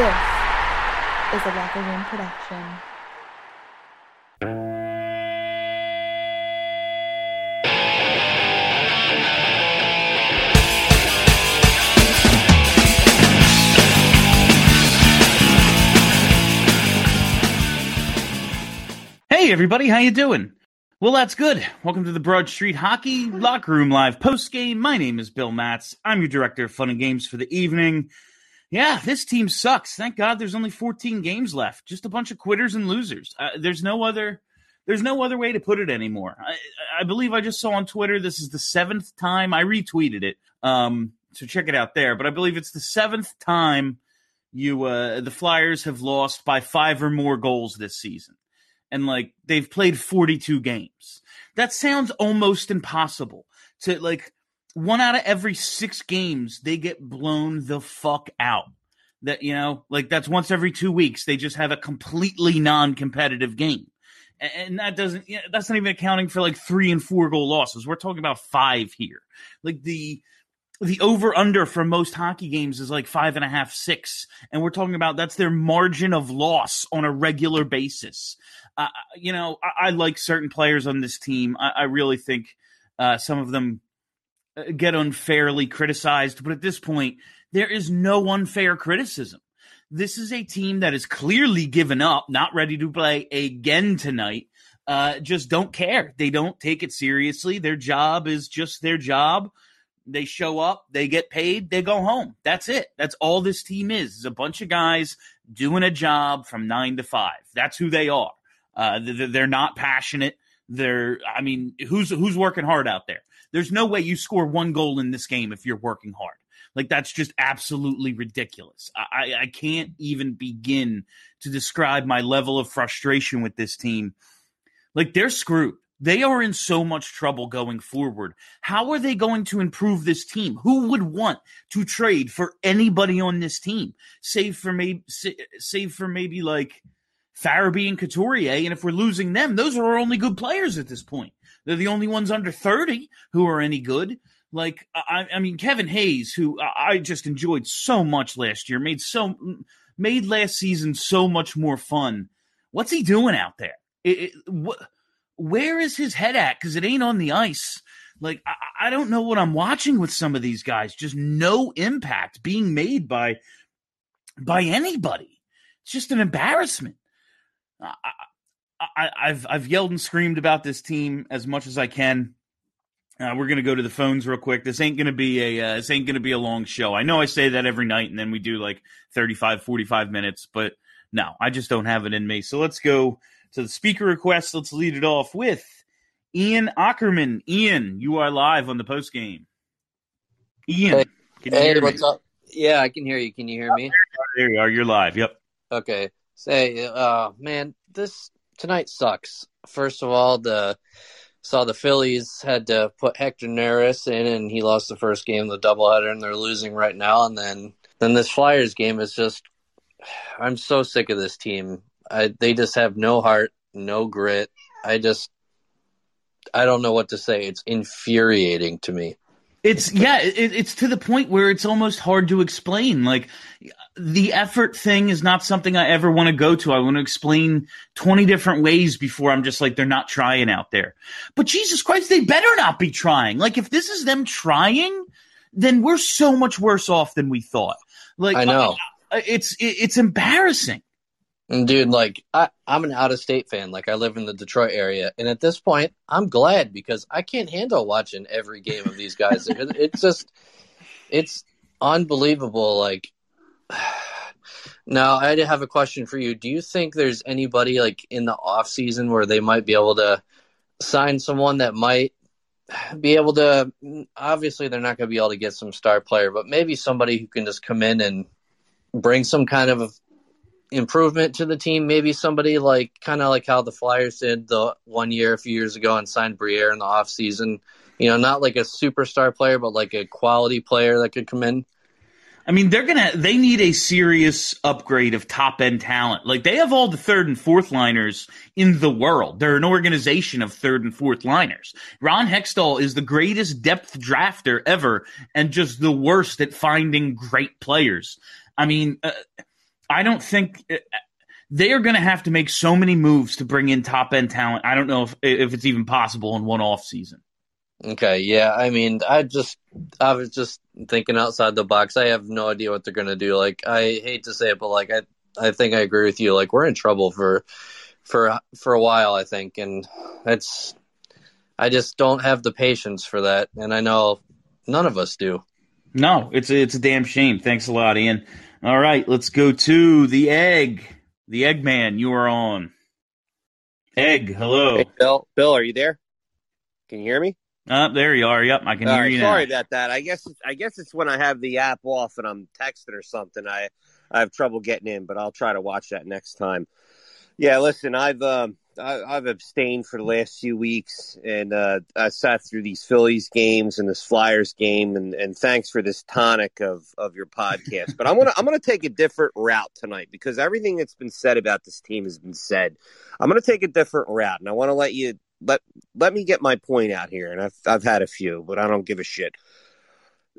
This is a Locker Room production. Hey everybody, how you doing? Well, that's good. Welcome to the Broad Street Hockey Locker Room Live post game. My name is Bill Matz. I'm your director of fun and games for the evening. Yeah, this team sucks. Thank God there's only 14 games left. Just a bunch of quitters and losers. Uh, there's no other there's no other way to put it anymore. I, I believe I just saw on Twitter this is the seventh time I retweeted it. Um, so check it out there. But I believe it's the seventh time you uh, the Flyers have lost by five or more goals this season and like they've played 42 games. That sounds almost impossible to like one out of every six games they get blown the fuck out. That you know, like that's once every two weeks they just have a completely non-competitive game, and that doesn't you know, that's not even accounting for like three and four goal losses. We're talking about five here. Like the the over under for most hockey games is like five and a half, six, and we're talking about that's their margin of loss on a regular basis. Uh, you know, I, I, like certain players on this team. I, I really think uh, some of them uh, get unfairly criticized, but at this point, there is no unfair criticism. This is a team that is clearly given up, not ready to play again tonight. Uh, just don't care. They don't take it seriously. Their job is just their job. They show up, they get paid, they go home. That's it. That's all this team is. Is a bunch of guys doing a job from nine to five. That's who they are. Uh, they're not passionate. They're, I mean, who's who's working hard out there? There's no way you score one goal in this game if you're working hard. Like that's just absolutely ridiculous. I, I can't even begin to describe my level of frustration with this team. Like they're screwed. They are in so much trouble going forward. How are they going to improve this team? Who would want to trade for anybody on this team, save for maybe save for maybe like Farabee and Couturier. And if we're losing them, those are our only good players at this point. They're the only ones under 30 who are any good. Like, I, I mean, Kevin Hayes, who I just enjoyed so much last year, made so made last season so much more fun. What's he doing out there? It, it, wh- where is his head at? Because it ain't on the ice. Like, I, I don't know what I'm watching with some of these guys. Just no impact being made by by anybody. It's just an embarrassment. I, have I've yelled and screamed about this team as much as I can. Uh, we're gonna go to the phones real quick. This ain't gonna be a uh, this ain't gonna be a long show. I know I say that every night, and then we do like 35, 45 minutes, but no, I just don't have it in me. So let's go to the speaker request. Let's lead it off with Ian Ackerman. Ian, you are live on the post game. Ian, hey, hey what's up? Yeah, I can hear you. Can you hear me? There you are. You're live. Yep. Okay. Say, uh, man, this tonight sucks. First of all, the saw the Phillies had to put Hector Neris in, and he lost the first game of the doubleheader, and they're losing right now. And then, then this Flyers game is just, I'm so sick of this team. I, they just have no heart, no grit. I just, I don't know what to say. It's infuriating to me. It's yeah, it, it's to the point where it's almost hard to explain. Like the effort thing is not something I ever want to go to. I want to explain 20 different ways before I'm just like, they're not trying out there. But Jesus Christ, they better not be trying. Like, if this is them trying, then we're so much worse off than we thought. Like, I know. it's, it's embarrassing. Dude, like I, I'm an out of state fan. Like I live in the Detroit area, and at this point, I'm glad because I can't handle watching every game of these guys. it, it's just, it's unbelievable. Like now, I have a question for you. Do you think there's anybody like in the off season where they might be able to sign someone that might be able to? Obviously, they're not going to be able to get some star player, but maybe somebody who can just come in and bring some kind of improvement to the team. Maybe somebody like kind of like how the Flyers did the one year a few years ago and signed Briere in the off season. You know, not like a superstar player, but like a quality player that could come in. I mean, they're gonna they need a serious upgrade of top end talent. Like they have all the third and fourth liners in the world. They're an organization of third and fourth liners. Ron Hextall is the greatest depth drafter ever, and just the worst at finding great players. I mean. Uh, I don't think uh, they are going to have to make so many moves to bring in top end talent. I don't know if if it's even possible in one off season. Okay, yeah. I mean, I just I was just thinking outside the box. I have no idea what they're gonna do. Like, I hate to say it, but like, I I think I agree with you. Like, we're in trouble for for for a while. I think, and it's I just don't have the patience for that, and I know none of us do. No, it's a, it's a damn shame. Thanks a lot, Ian. All right, let's go to the egg. The Eggman, you are on. Egg, hello. Hey, Bill, Bill, are you there? Can you hear me? Uh, there you are. Yep, I can All hear right, you sorry now. about that. I guess I guess it's when I have the app off and I'm texting or something. I I have trouble getting in, but I'll try to watch that next time. Yeah, listen, I've um I, I've abstained for the last few weeks, and uh, I sat through these Phillies games and this Flyers game, and, and thanks for this tonic of, of your podcast. But I'm gonna I'm gonna take a different route tonight because everything that's been said about this team has been said. I'm gonna take a different route, and I want to let you let let me get my point out here. And I've I've had a few, but I don't give a shit.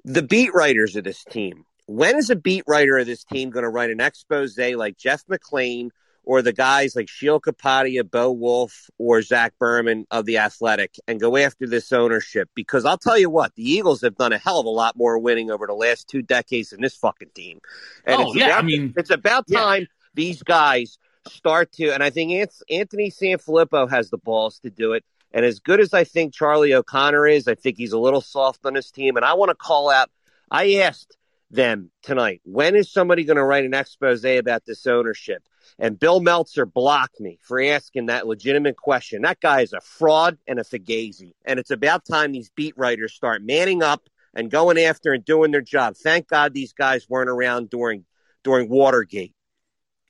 The beat writers of this team. When is a beat writer of this team going to write an expose like Jeff McLane or the guys like Sheil Kapadia, Bo Wulf, or Zach Berman of the Athletic and go after this ownership? Because I'll tell you what, the Eagles have done a hell of a lot more winning over the last two decades than this fucking team. And Oh, it's yeah, about, I mean- it's about Yeah. time these guys start to, and I think Ant- Anthony Sanfilippo has the balls to do it. And as good as I think Charlie O'Connor is, I think he's a little soft on his team. And I want to call out, I asked them tonight, when is somebody going to write an expose about this ownership? And Bill Meltzer blocked me for asking that legitimate question. That guy is a fraud and a fugazi. And it's about time these beat writers start manning up and going after and doing their job. Thank God these guys weren't around during during Watergate.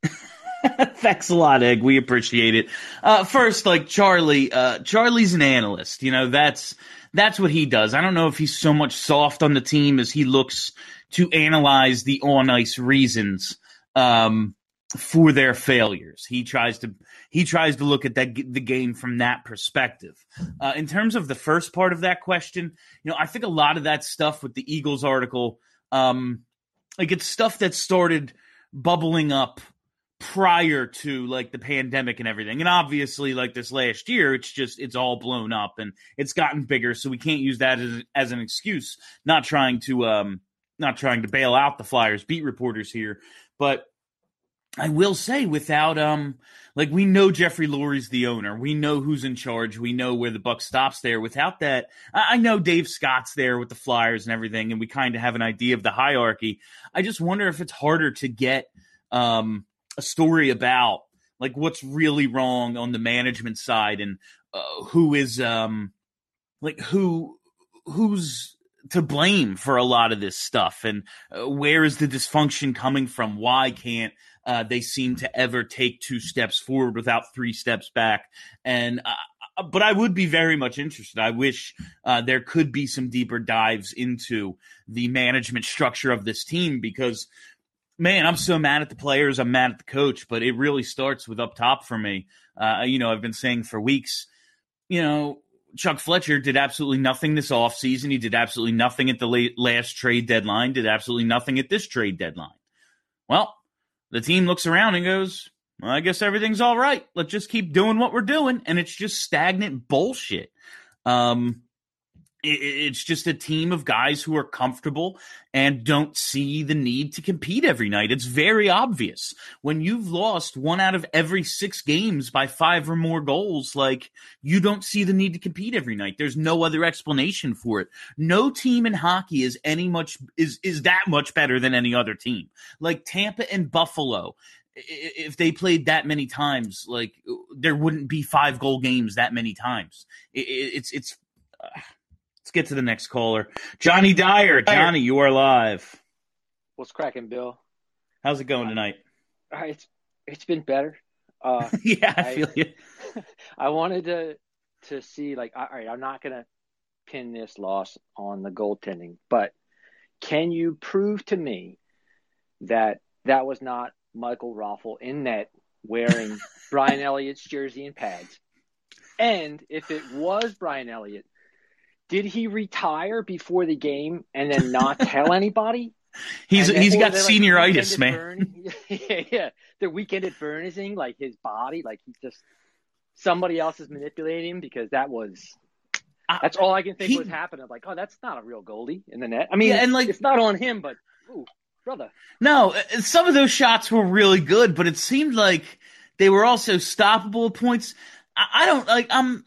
Thanks a lot, Egg. We appreciate it. Uh, first, like Charlie, uh, Charlie's an analyst. You know, that's that's what he does. I don't know if he's so much soft on the team as he looks to analyze the on ice reasons um, for their failures. He tries to he tries to look at that the game from that perspective. Uh, in terms of the first part of that question, you know, I think a lot of that stuff with the Eagles article, um, like it's stuff that started bubbling up prior to like the pandemic and everything. And obviously, like this last year, it's just it's all blown up and it's gotten bigger. So we can't use that as as an excuse. Not trying to um not trying to bail out the Flyers beat reporters here, but I will say without um like we know Jeffrey Lurie's the owner. We know who's in charge. We know where the buck stops there. Without that, I I know Dave Scott's there with the Flyers and everything, and we kind of have an idea of the hierarchy. I just wonder if it's harder to get um a story about like what's really wrong on the management side and uh, who is um like who who's to blame for a lot of this stuff and uh, where is the dysfunction coming from why can't uh, they seem to ever take two steps forward without three steps back and uh, but I would be very much interested. I wish uh, there could be some deeper dives into the management structure of this team because man, I'm so mad at the players. I'm mad at the coach, but it really starts with up top for me. Uh, you know, I've been saying for weeks, you know, Chuck Fletcher did absolutely nothing this offseason. He did absolutely nothing at the late, last trade deadline, did absolutely nothing at this trade deadline. Well, the team looks around and goes, well, I guess everything's all right. Let's just keep doing what we're doing. And it's just stagnant bullshit. Um, it's just a team of guys who are comfortable and don't see the need to compete every night. It's very obvious when you've lost one out of every six games by five or more goals. Like you don't see the need to compete every night. There's no other explanation for it. No team in hockey is any much is is that much better than any other team. Like Tampa and Buffalo. If they played that many times, like there wouldn't be five goal games that many times. It, it, it's it's. Uh, Let's get to the next caller. Johnny Dyer. Johnny, you are live. What's cracking, Bill? How's it going tonight? All right, it's it's been better. Uh, yeah, I I- feel you. I wanted to to see like, all right, I'm not gonna pin this loss on the goaltending, but can you prove to me that that was not Michael Raffl in net wearing Brian Elliott's jersey and pads? And if it was Brian Elliott, did he retire before the game and then not tell anybody? He's then- he's got they're, like, senioritis, man. burn. yeah, yeah. The weekended burnishing, like his body, like he's just somebody else is manipulating him because that was that's all I can think he- was happening. Like, oh, that's not a real goalie in the net. I mean, Yeah, and, like- it's not on him, but ooh, brother. No, uh, some of those shots were really good, but it seemed like they were also stoppable points. I, I don't like. Um,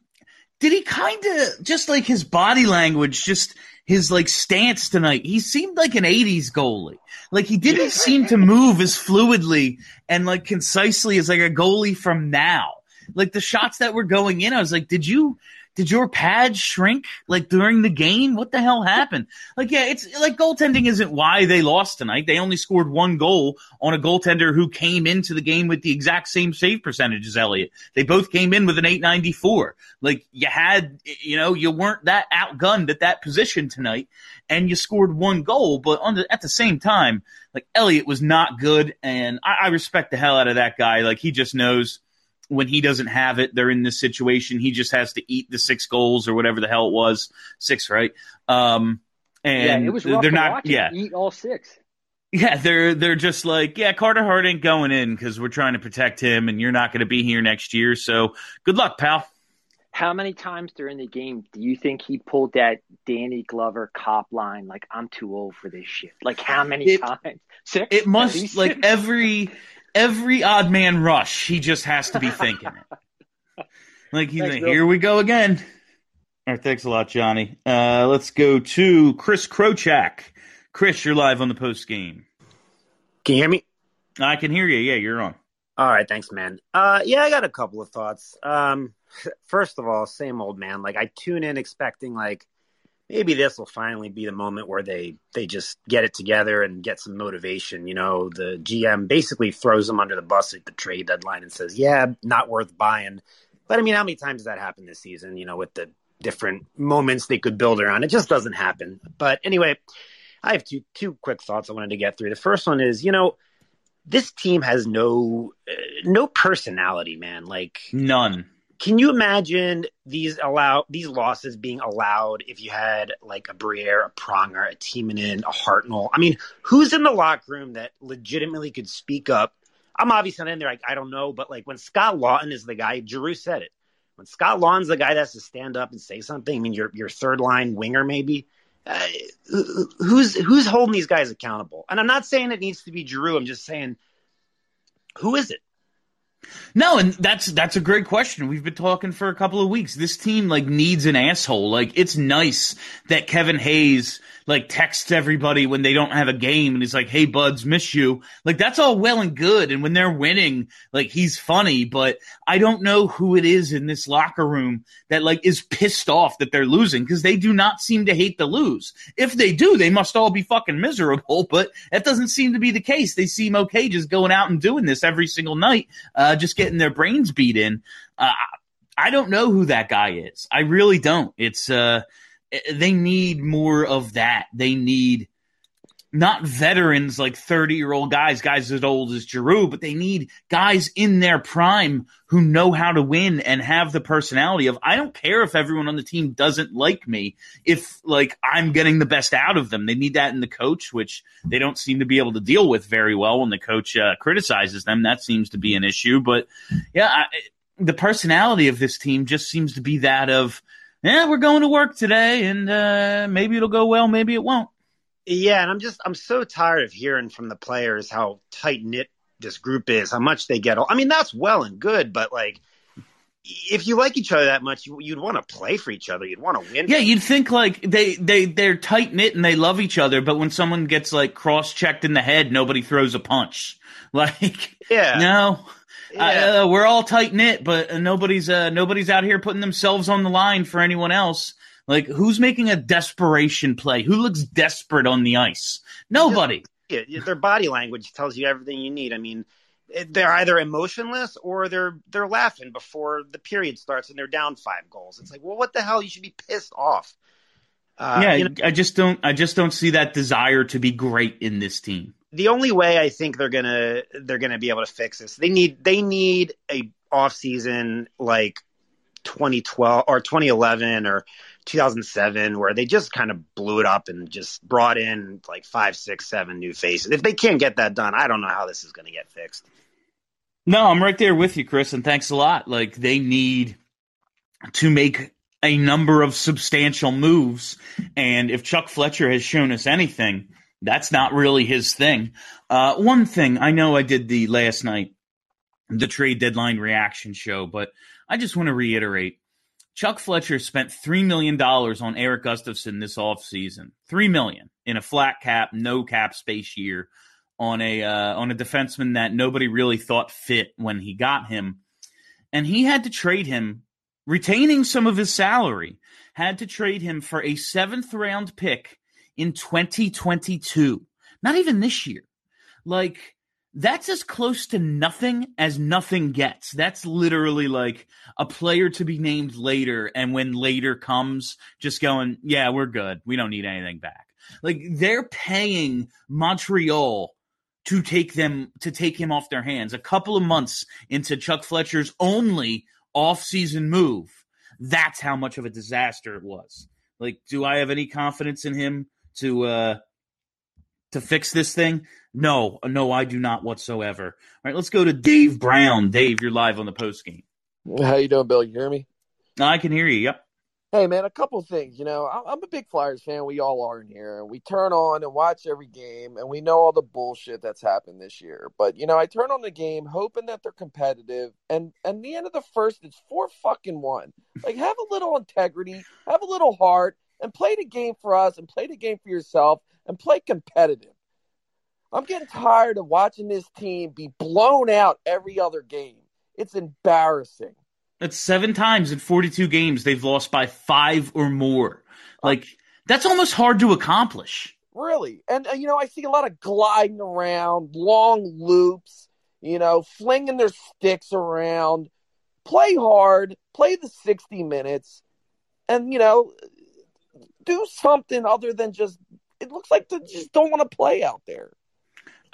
did he kind of just like his body language, just his like stance tonight? He seemed like an '80s goalie. Like he didn't seem to move as fluidly and like concisely as like a goalie from now. Like the shots that were going in, I was like, did you? Did your pad shrink like during the game? What the hell happened? Like, yeah, it's like goaltending isn't why they lost tonight. They only scored one goal on a goaltender who came into the game with the exact same save percentage as Elliott. They both came in with an 894. Like, you had, you know, you weren't that outgunned at that position tonight and you scored one goal, but on the, at the same time, like Elliott was not good and I, I respect the hell out of that guy. Like, he just knows when he doesn't have it, they're in this situation. He just has to eat the six goals or whatever the hell it was, six, right? Um, and yeah, it was they're not, yeah, eat all six. yeah, they're they're just like, yeah, Carter Hart ain't going in because we're trying to protect him, and you're not going to be here next year. So good luck, pal. How many times during the game do you think he pulled that Danny Glover cop line? Like, I'm too old for this shit. Like, how many It- times? Six. It must like every every odd man rush. He just has to be thinking it. Like he's Thanks, like, Bill. here we go again. All right, thanks a lot, Johnny. Uh, let's go to Chris Krochak. Chris, you're live on the post game. Can you hear me? I can hear you. Yeah, you're on. All right, thanks, man. Uh, yeah, I got a couple of thoughts. Um, first of all, same old man. Like I tune in expecting like maybe this will finally be the moment where they they just get it together and get some motivation. You know, the GM basically throws them under the bus at the trade deadline and says, "Yeah, not worth buying." But I mean, how many times has that happened this season? You know, with the different moments they could build around, it just doesn't happen. But anyway, I have two two quick thoughts I wanted to get through. The first one is, you know, this team has no uh, no personality, man. Like None. Can you imagine these allow these losses being allowed if you had like a Briere, a Pronger, a Timonen, a Hartnell? I mean, who's in the locker room that legitimately could speak up? I'm obviously not in there. Like I don't know, but like when Scott Laughton is the guy, Drew said it. When Scott Laughton's the guy that has to stand up and say something. I mean, your your third line winger maybe. Uh, who's who's holding these guys accountable? And I'm not saying it needs to be Drew. I'm just saying, who is it? No, and that's that's a great question. We've been talking for a couple of weeks. This team like needs an asshole. Like it's nice that Kevin Hayes like texts everybody when they don't have a game and he's like, "Hey buds, miss you." Like that's all well and good and when they're winning, like he's funny, but I don't know who it is in this locker room that like is pissed off that they're losing because they do not seem to hate to lose. If they do, they must all be fucking miserable, but that doesn't seem to be the case. They seem okay just going out and doing this every single night uh, just getting their brains beat in. Uh, I don't know who that guy is. I really don't. It's uh, they need more of that. They need not veterans like 30 year old guys, guys as old as Giroux, but they need guys in their prime who know how to win and have the personality of, I don't care if everyone on the team doesn't like me, if like I'm getting the best out of them. They need that in the coach, which they don't seem to be able to deal with very well when the coach uh, criticizes them. That seems to be an issue. But yeah, I, the personality of this team just seems to be that of, yeah, we're going to work today and uh, maybe it'll go well, maybe it won't. Yeah, and I'm just I'm so tired of hearing from the players how tight knit this group is, how much they get. I mean, that's well and good, but like, if you like each other that much, you, you'd want to play for each other. You'd want to win. Yeah, you'd think like they they they're tight knit and they love each other, but when someone gets like cross checked in the head, nobody throws a punch. Like, yeah, no, yeah. uh, we're all tight knit, but uh, nobody's uh, nobody's out here putting themselves on the line for anyone else. Like, who's making a desperation play? Who looks desperate on the ice? Nobody. Yeah, their body language tells you everything you need. I mean, they're either emotionless or they're they're laughing before the period starts and they're down five goals. It's like, well, what the hell? You should be pissed off. Uh, yeah, you know, I just don't. I just don't see that desire to be great in this team. the only way I think they're gonna they're gonna be able to fix this, they need they need a off season like 2012 or 2011 or 2007, where they just kind of blew it up and just brought in like five, six, seven new faces. If they can't get that done, I don't know how this is going to get fixed. No, I'm right there with you, Chris, and thanks a lot. Like they need to make a number of substantial moves, and if Chuck Fletcher has shown us anything, that's not really his thing. Uh, one thing I know I did the last night, the trade deadline reaction show, but I just want to reiterate Chuck Fletcher spent $3 million on Erik Gustafsson this offseason. 3 million in a flat cap, no cap space year on a uh, on a defenseman that nobody really thought fit when he got him. And he had to trade him, retaining some of his salary, had to trade him for a seventh round pick in 2022. Not even this year. Like, that's as close to nothing as nothing gets. That's literally like a player to be named later, and when later comes, just going, yeah, we're good. We don't need anything back. Like they're paying Montreal to take them to take him off their hands. A couple of months into Chuck Fletcher's only off-season move. That's how much of a disaster it was. Like, do I have any confidence in him to uh to fix this thing? No, no, I do not whatsoever. All right, let's go to Dave Brown. Dave, you're live on the post game. How you doing, Bill? You hear me? I can hear you. Yep. Hey, man, a couple things. You know, I'm a big Flyers fan. We all are in here. We turn on and watch every game, and we know all the bullshit that's happened this year. But you know, I turn on the game hoping that they're competitive, and and the end of the first, it's four fucking one. Like, have a little integrity, have a little heart, and play the game for us, and play the game for yourself, and play competitive. I'm getting tired of watching this team be blown out every other game. It's embarrassing. That's seven times in 42 games they've lost by five or more. Like, that's almost hard to accomplish. Really. And, uh, you know, I see a lot of gliding around, long loops, you know, flinging their sticks around. Play hard, play the 60 minutes, and, you know, do something other than just, it looks like they just don't want to play out there.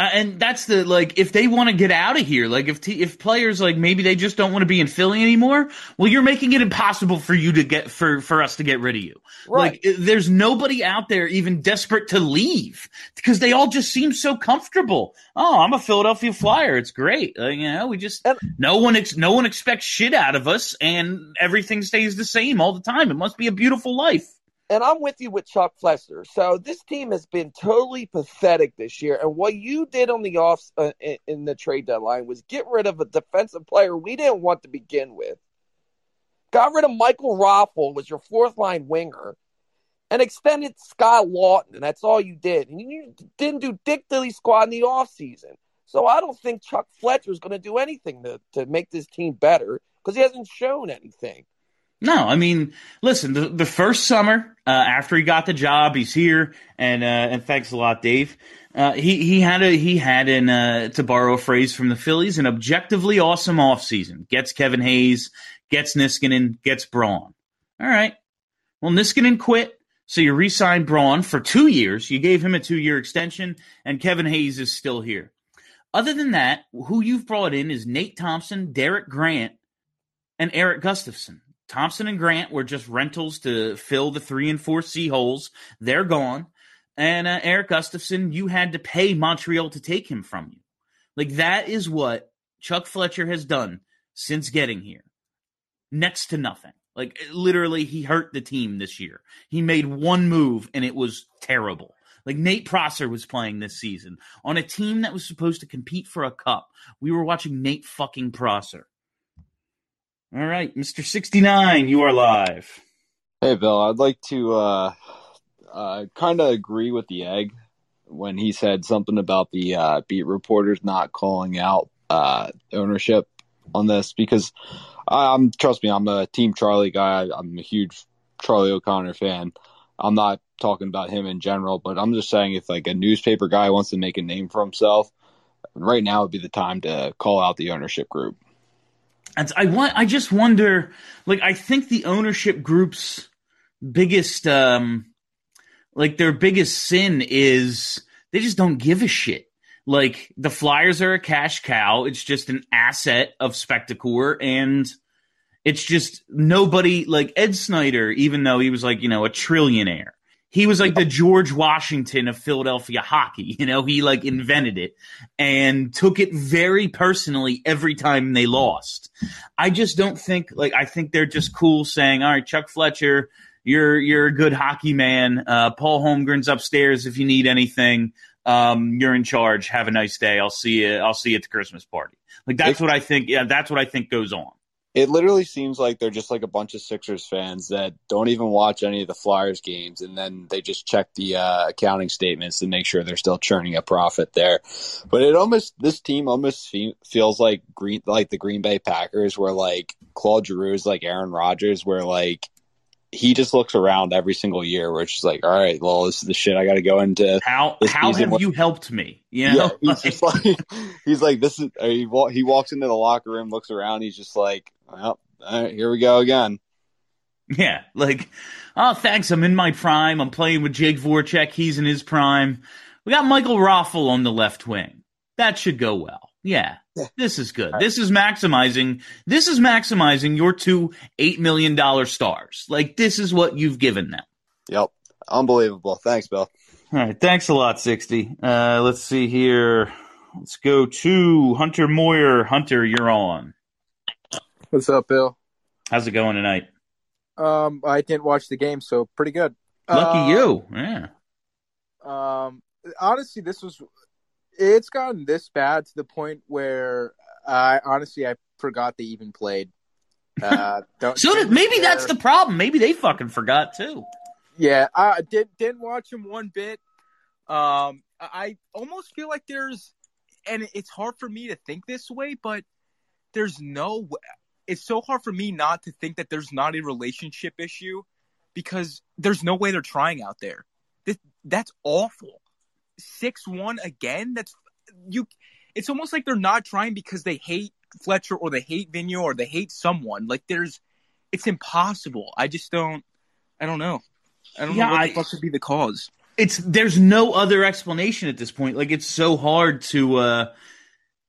Uh, and that's the like if they want to get out of here, like if t- if players like maybe they just don't want to be in Philly anymore, well, you're making it impossible for you to get for for us to get rid of you. Right. Like there's nobody out there even desperate to leave because they all just seem so comfortable. Oh, I'm a Philadelphia Flyer. It's great. Uh, you know, we just And- no one ex- no one expects shit out of us, and everything stays the same all the time. It must be a beautiful life. And I'm with you with Chuck Fletcher. So this team has been totally pathetic this year. And what you did on the off uh, in, in the trade deadline was get rid of a defensive player we didn't want to begin with. Got rid of Michael Raffl, was your fourth line winger, and extended Scott Laughton. And that's all you did. And you didn't do Dick Dilly squad in the offseason. So I don't think Chuck Fletcher is going to do anything to, to make this team better because he hasn't shown anything. No, I mean, listen, the, the first summer uh, after he got the job, he's here, and uh, and thanks a lot, Dave. Uh, he he had a he had an uh, to borrow a phrase from the Phillies, an objectively awesome offseason. Gets Kevin Hayes, gets Niskanen, gets Braun. All right. Well, Niskanen quit, so you re-signed Braun for two years. You gave him a two-year extension, and Kevin Hayes is still here. Other than that, who you've brought in is Nate Thompson, Derek Grant, and Erik Gustafsson. Thompson and Grant were just rentals to fill the three and four C holes. They're gone. And uh, Erik Gustafsson, you had to pay Montreal to take him from you. Like that is what Chuck Fletcher has done since getting here. Next to nothing. Like literally, he hurt the team this year. He made one move and it was terrible. Like Nate Prosser was playing this season on a team that was supposed to compete for a cup. We were watching Nate fucking Prosser. All right, Mr. 69, you are live. Hey, Bill, I'd like to uh, uh, kind of agree with the egg when he said something about the uh, beat reporters not calling out uh, ownership on this because I'm trust me, I'm a Team Charlie guy. I'm a huge Charlie O'Connor fan. I'm not talking about him in general, but I'm just saying if like a newspaper guy wants to make a name for himself, right now would be the time to call out the ownership group. I want I just wonder like I think the ownership group's biggest um like their biggest sin is they just don't give a shit. Like the Flyers are a cash cow. It's just an asset of Spectacor and It's just nobody like Ed Snider, even though he was like, you know, a trillionaire. He was like the George Washington of Philadelphia hockey. You know, he like invented it and took it very personally every time they lost. I just don't think like I think they're just cool saying, "All right, Chuck Fletcher, you're you're a good hockey man. Uh, Paul Holmgren's upstairs if you need anything. Um, you're in charge. Have a nice day. I'll see you. I'll see you at the Christmas party." Like that's what I think. Yeah, that's what I think goes on. It literally seems like they're just like a bunch of Sixers fans that don't even watch any of the Flyers games, and then they just check the uh, accounting statements to make sure they're still churning a profit there. But it almost this team almost fe- feels like green like the Green Bay Packers, where like Claude Giroux is like Aaron Rodgers, where like he just looks around every single year, where it's just like, all right, well, this is the shit I got to go into. How how have with- you helped me? You know, Yeah, he's like he's like this is. He, he walks into the locker room, looks around, he's just like, well, all right, here we go again. Yeah, like, oh, thanks. I'm in my prime. I'm playing with Jake Voracek. He's in his prime. We got Michael Raffl on the left wing. That should go well. Yeah, this is good. This is maximizing. This is maximizing your two eight million dollar stars. Like this is what you've given them. Yep, unbelievable. Thanks, Bill. All right, thanks a lot, sixty. Uh, let's see here. Let's go to Hunter Moyer. Hunter, you're on. What's up, Bill? How's it going tonight? Um, I didn't watch the game, so pretty good. Lucky Uh, you. Yeah. Um, honestly, this was. It's gotten this bad to the point where I honestly I forgot they even played. Uh, don't, So did, maybe care. that's the problem. Maybe they fucking forgot too. Yeah, I did didn't watch them one bit. Um, I almost feel like there's, and it's hard for me to think this way, but there's no. It's so hard for me not to think that there's not a relationship issue because there's no way they're trying out there. This, that's awful. Six one again. That's you. It's almost like they're not trying because they hate Fletcher or they hate Vigneault or they hate someone. Like there's, it's impossible. I just don't. I don't know. I don't Yeah, know what I- the fuck could be the cause. it's there's no other explanation at this point. Like it's so hard to uh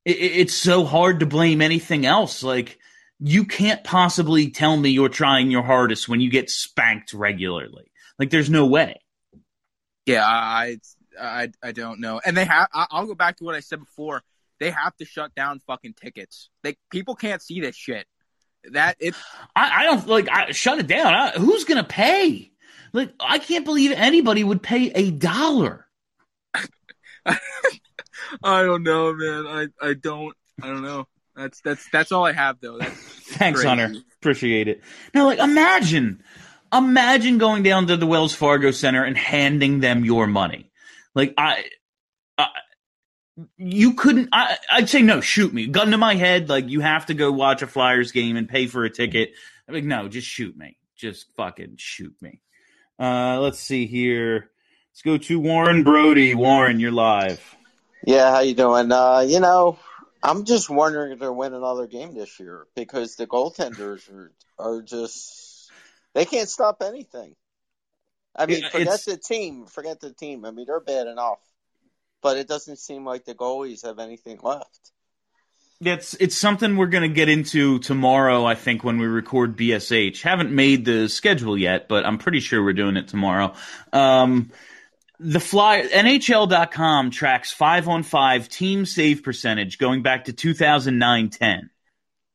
it, it- it's so hard to blame anything else. Like you can't possibly tell me you're trying your hardest when you get spanked regularly. Like there's no way. Yeah, I, I, I don't know. And they have. I'll go back to what I said before. They have to shut down fucking tickets. They people can't see this shit. That it. I, I don't like I, shut it down. I, who's gonna pay? Like I can't believe anybody would pay a dollar. I don't know, man. I, I don't. I don't know. That's that's that's all I have though. That's Thanks, crazy. Hunter. Appreciate it. Now, like, imagine, imagine going down to the Wells Fargo Center and handing them your money. Like, I, I you couldn't. I, I'd say no. Shoot me, gun to my head. Like, you have to go watch a Flyers game and pay for a ticket. I'm like, no, just shoot me. Just fucking shoot me. Uh, let's see here. Let's go to Warren Brody. Warren, you're live. Yeah, how you doing? Uh, you know, I'm just wondering if they'll win another game this year because the goaltenders are are just they can't stop anything. I mean, Yeah, forget the team, forget the team. I mean, they're bad enough, but it doesn't seem like the goalies have anything left. It's it's something we're going to get into tomorrow. I think when we record BSH. Haven't made the schedule yet, but I'm pretty sure we're doing it tomorrow. Um, the fly NHL.com tracks five on five team save percentage going back to 2009-10.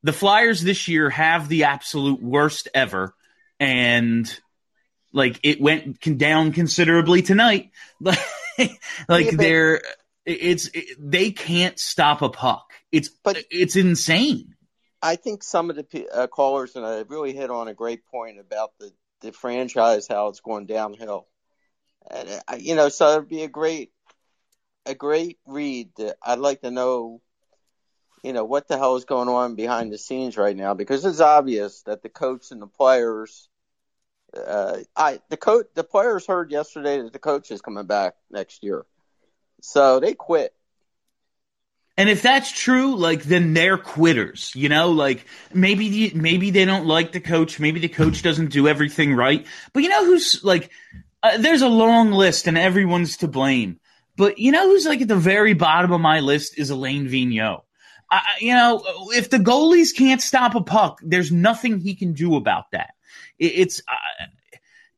The Flyers this year have the absolute worst ever, and like it went down considerably tonight. like Yeah, they're it's it, they can't stop a puck. It's But- it's insane. I think some of the uh, callers and I really hit on a great point about the the franchise how it's going downhill, you know, so it'd be a great a great read. I'd like to know, you know, what the hell is going on behind the scenes right now because it's obvious that the coach and the players. Uh, I the coach the players heard yesterday that the coach is coming back next year, so they quit. And if that's true, like then they're quitters. You know, like maybe the, maybe they don't like the coach. Maybe the coach doesn't do everything right. But you know who's like? Uh, there's a long list, and everyone's to blame. But you know who's like at the very bottom of my list is Alain Vigneault. I, you know, if the goalies can't stop a puck, there's nothing he can do about that. It, it's uh,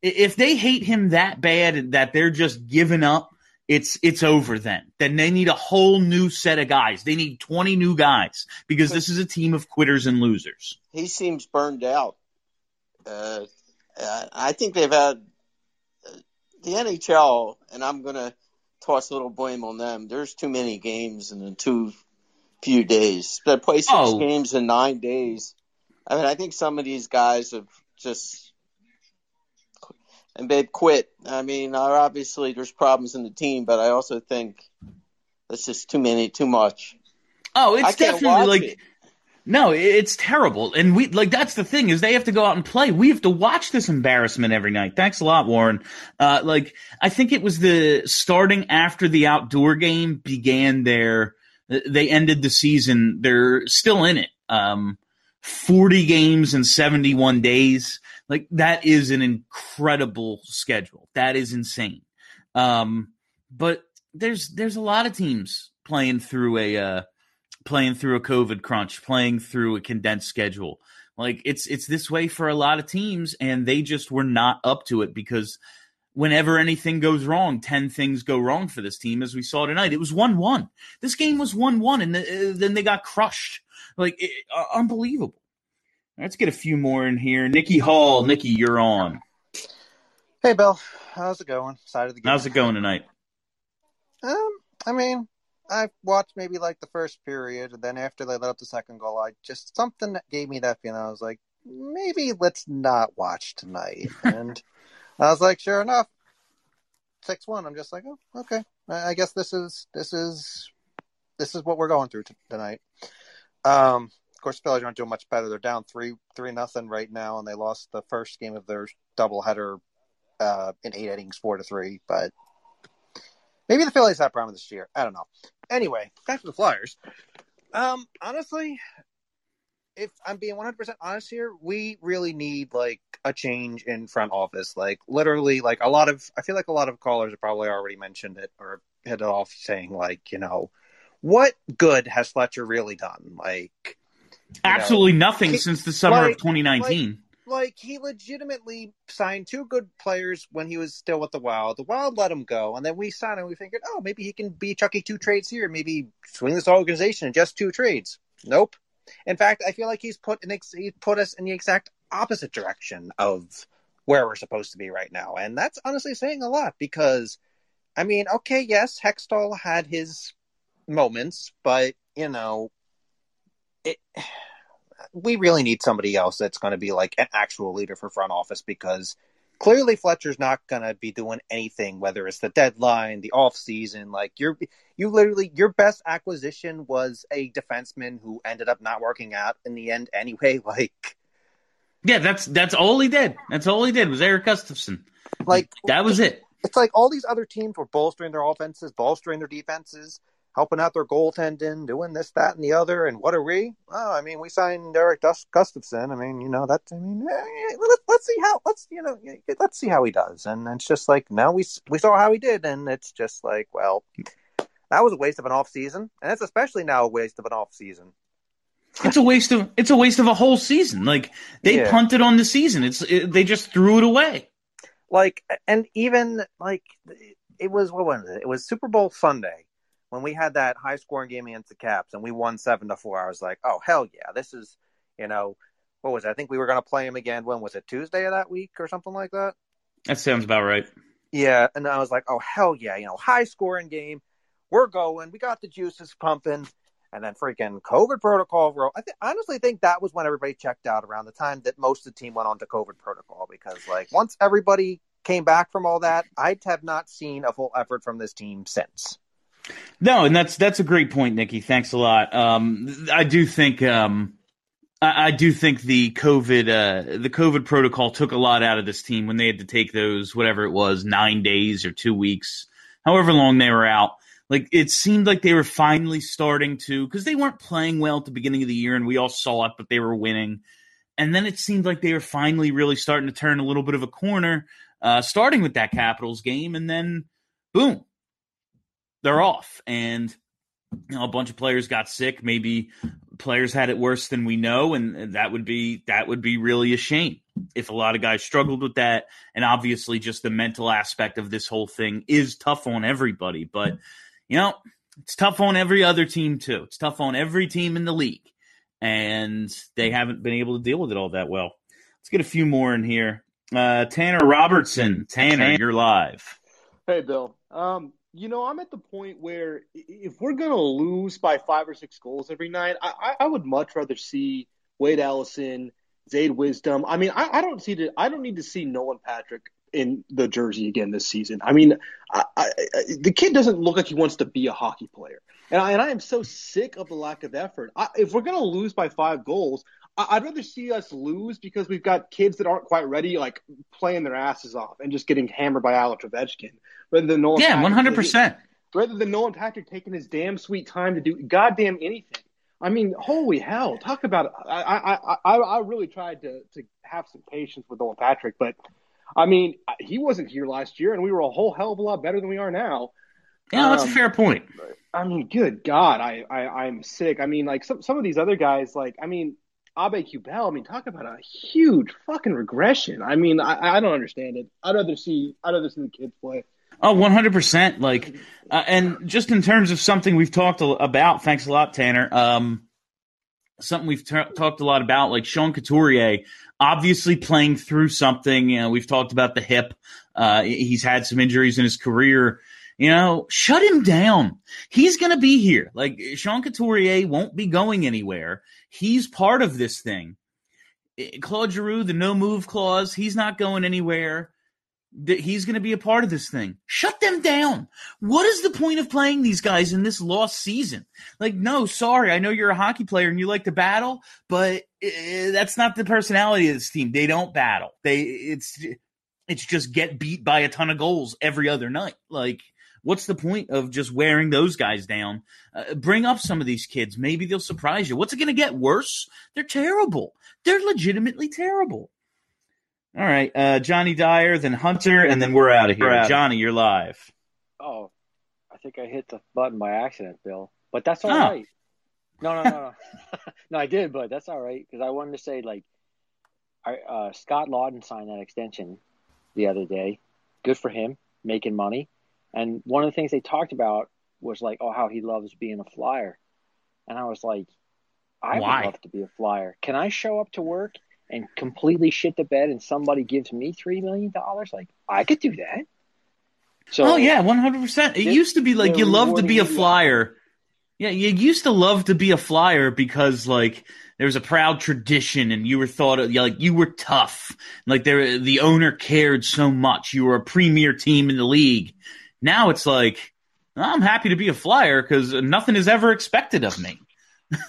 if they hate him that bad that they're just giving up, it's it's over. Then then they need a whole new set of guys. They need 20 new guys because this is a team of quitters and losers. He seems burned out. Uh, I think they've had the NHL, and I'm going to toss a little blame on them. There's too many games in two few days. They play six Oh. games in nine days. I mean, I think some of these guys have just and they've quit. I mean, obviously there's problems in the team, but I also think that's just too many, too much. Oh, it's definitely like it. No, it's terrible. And we like that's the thing is they have to go out and play. We have to watch this embarrassment every night. Thanks a lot, Warren. Uh, like I think it was the starting after the outdoor game began their they ended the season. They're still in it. Um, 40 games in 71 days. Like that is an incredible schedule. That is insane. Um, but there's there's a lot of teams playing through a uh, playing through a COVID crunch, playing through a condensed schedule. Like it's it's this way for a lot of teams, and they just were not up to it because whenever anything goes wrong, ten things go wrong for this team, as we saw tonight. It was one one. This game was one one, and th- then they got crushed. Like it, uh, unbelievable. Let's get a few more in here. Nikki Hall, Nikki, you're on. Hey, Bill. How's it going? Side of the game. How's it going tonight? Um, I mean, I watched maybe like the first period, and then after they let up the second goal, I just something gave me that feeling. I was like, maybe let's not watch tonight. and I was like, sure enough, six one. I'm just like, oh, okay. I I guess this is this is this is what we're going through t- tonight. Um, of course, the Phillies aren't doing much better. They're down three three nothing right now, and they lost the first game of their doubleheader uh, in eight innings, four to three. But maybe the Phillies have a problem this year. I don't know. Anyway, back to the Flyers. Um, honestly, if I'm being 100% honest here, we really need like a change in front office. Like literally, like a lot of, I feel like a lot of callers have probably already mentioned it or hit it off saying like, you know, what good has Fletcher really done? Like, you know, Absolutely nothing he- since the summer like- of 2019. like he legitimately signed two good players when he was still with the Wild. The Wild let him go, and then we signed him. We figured, oh, maybe he can be Chucky two trades here, maybe swing this organization in just two trades. Nope. In fact, I feel like he's put an ex- he put us in the exact opposite direction of where we're supposed to be right now, and that's honestly saying a lot because, I mean, okay, yes, Hextall had his moments, but you know, it we really need somebody else that's going to be like an actual leader for front office because clearly Fletcher's not going to be doing anything whether it's the deadline, the off season, like you're you literally your best acquisition was a defenseman who ended up not working out in the end anyway like Yeah, that's that's all he did. That's all he did was Erik Gustafsson. like That was it. it's like all these other teams were bolstering their offenses, bolstering their defenses, helping out their goaltending, doing this, that, and the other. And what are we? Oh, I mean, we signed Erik Gustafsson. I mean, you know, that. I mean, eh, let's, let's see how let's you know let's see how he does. And it's just like now we we saw how he did, and it's just like, well, that was a waste of an off season, and it's especially now a waste of an off season. It's a waste of it's a waste of a whole season. Like they Yeah. punted on the season. It's it, they just threw it away. like and even like it was what was it? It was Super Bowl Sunday when we had that high scoring game against the Caps and we won seven to four. I was like, oh hell yeah, this is you know what was it? I think we were going to play him again. When was it? Tuesday of that week or something like that. That sounds about right. Yeah, and I was like, oh hell yeah, you know, high scoring game. We're going. We got the juices pumping. And then freaking COVID protocol. Bro, I th- honestly think that was when everybody checked out around the time that most of the team went on to COVID protocol because, like, once everybody came back from all that, I have not seen a full effort from this team since. No, and that's that's a great point, Nikki. Thanks a lot. Um, I do think um, I, I do think the COVID uh, the COVID protocol took a lot out of this team when they had to take those whatever it was nine days or two weeks, however long they were out. Like it seemed like they were finally starting to because they weren't playing well at the beginning of the year, and we all saw it, but they were winning. And then it seemed like they were finally really starting to turn a little bit of a corner, uh, starting with that Capitals game, and then boom, they're off. And you know, a bunch of players got sick. Maybe players had it worse than we know, and that would be that would be really a shame if a lot of guys struggled with that. And obviously, just the mental aspect of this whole thing is tough on everybody. But you know, it's tough on every other team too. It's tough on every team in the league, and they haven't been able to deal with it all that well. Let's get a few more in here. Uh, Tanner Robertson, Tanner, you're live. Hey, Bill. Um, you know, I'm at the point where if we're going to lose by five or six goals every night, I, I would much rather see Wade Allison, Zayd Wisdom. I mean, I, I don't see the, I don't need to see Nolan Patrick in the jersey again this season. I mean, I, I, the kid doesn't look like he wants to be a hockey player, and I, and I am so sick of the lack of effort. If we're going to lose by five goals, I'd rather see us lose because we've got kids that aren't quite ready, like playing their asses off and just getting hammered by Alex Ovechkin, rather than Nolan. Yeah, one hundred percent. rather than Nolan Patrick taking his damn sweet time to do goddamn anything. I mean, holy hell! Talk about it. I I I, I really tried to to have some patience with Nolan Patrick, but I mean, he wasn't here last year, and we were a whole hell of a lot better than we are now. Yeah, that's a Um, fair point. I mean, good God, I, I I'm sick. I mean, like some some of these other guys, like I mean, Abe Kubel. I mean, talk about a huge fucking regression. I mean, I I don't understand it. I'd rather see I'd rather see the kids play. Oh, 100%. Like, uh, and just in terms of something we've talked about, thanks a lot, Tanner. Um, something we've t- talked a lot about, like Sean Couturier, obviously playing through something. You know, we've talked about the hip. Uh, he's had some injuries in his career. You know, shut him down. He's going to be here. Like, Sean Couturier won't be going anywhere. He's part of this thing. Eh, Claude Giroux, the no move clause, he's not going anywhere he's going to be a part of this thing. Shut them down. What is the point of playing these guys in this lost season? Like, no, sorry, I know you're a hockey player and you like to battle, but uh, that's not the personality of this team. They don't battle. They it's it's just get beat by a ton of goals every other night. Like, what's the point of just wearing those guys down? Uh, bring up some of these kids. Maybe they'll surprise you. What's it going to get worse? They're terrible. They're legitimately terrible. All right, uh, Johnny Dyer, then Hunter, and then we're out of here. Johnny, you're live. Oh, I think I hit the button by accident, Bill. But that's all Oh. right. No, no, no, no. no, I did, but that's all right because I wanted to say like, I, uh, Scott Laughton signed that extension the other day. Good for him, making money. And one of the things they talked about was like, oh, how he loves being a flyer. And I was like, I Why? would love to be a flyer. Can I show up to work and completely shit the bed and somebody gives me three million dollars? Like I could do that. So oh yeah, one hundred percent. It They're- used to be like you love to be a flyer. Yeah, you used to love to be a flyer because like there was a proud tradition and you were thought of like you were tough. Like there the owner cared so much. You were a premier team in the league. Now it's like I'm happy to be a flyer because nothing is ever expected of me.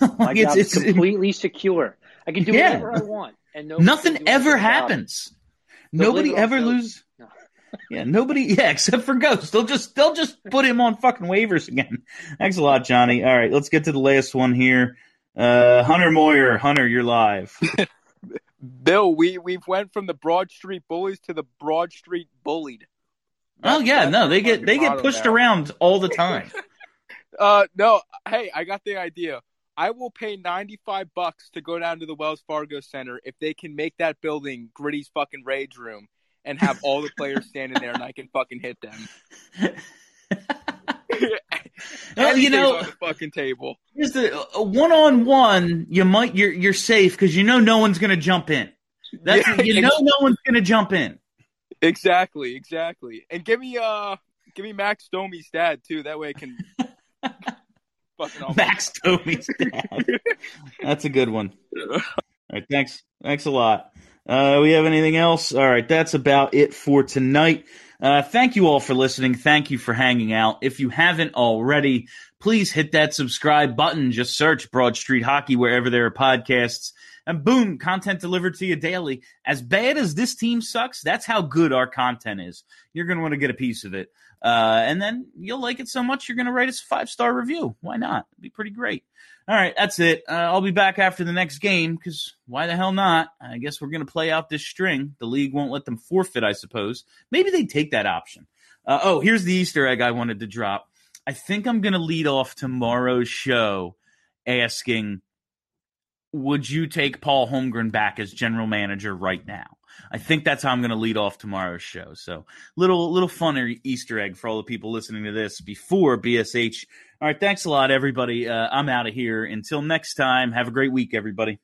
my Like, it's- job is it's- completely secure. I can do Yeah. whatever I want, and Nothing ever anything about it. happens. Nobody blame it on ever loses. No. Yeah, nobody. Yeah, except for Ghost. They'll just they'll just put him on fucking waivers again. Thanks a lot, Johnny. All right, let's get to the last one here. Uh, Hunter Moyer, Hunter, you're live. Bill, we we've went from the Broad Street Bullies to the Broad Street Bullied. Oh yeah, no, they get they get pushed now. around all the time. Uh, no, hey, I got the idea. I will pay ninety five bucks to go down to the Wells Fargo Center if they can make that building Gritty's fucking rage room and have all the players standing there and I can fucking hit them. Well, you Anything's know- on the fucking table. Just a one on one, you might you're you're safe because you know no one's gonna jump in. That's Yeah, you know no one's gonna jump in. Exactly, exactly. And give me uh give me Max Domi's dad too. That way I can fucking Max Domi's dad. That's a good one. All right, thanks. Thanks a lot. Uh, we have anything else? All right, that's about it for tonight. Uh, thank you all for listening. Thank you for hanging out. If you haven't already, please hit that subscribe button. Just search Broad Street Hockey wherever there are podcasts. And boom, content delivered to you daily. As bad as this team sucks, that's how good our content is. You're going to want to get a piece of it. Uh, and then you'll like it so much, you're going to write us a five star review. Why not? It'd be pretty great. All right, that's it. Uh, I'll be back after the next game because why the hell not? I guess we're going to play out this string. The league won't let them forfeit, I suppose. Maybe they take that option. Uh, oh, here's the Easter egg I wanted to drop. I think I'm going to lead off tomorrow's show asking, would you take Paul Holmgren back as general manager right now? I think that's how I'm going to lead off tomorrow's show. So little little fun Easter egg for all the people listening to this before BSH. All right, thanks a lot, everybody. Uh, I'm out of here. Until next time, have a great week, everybody.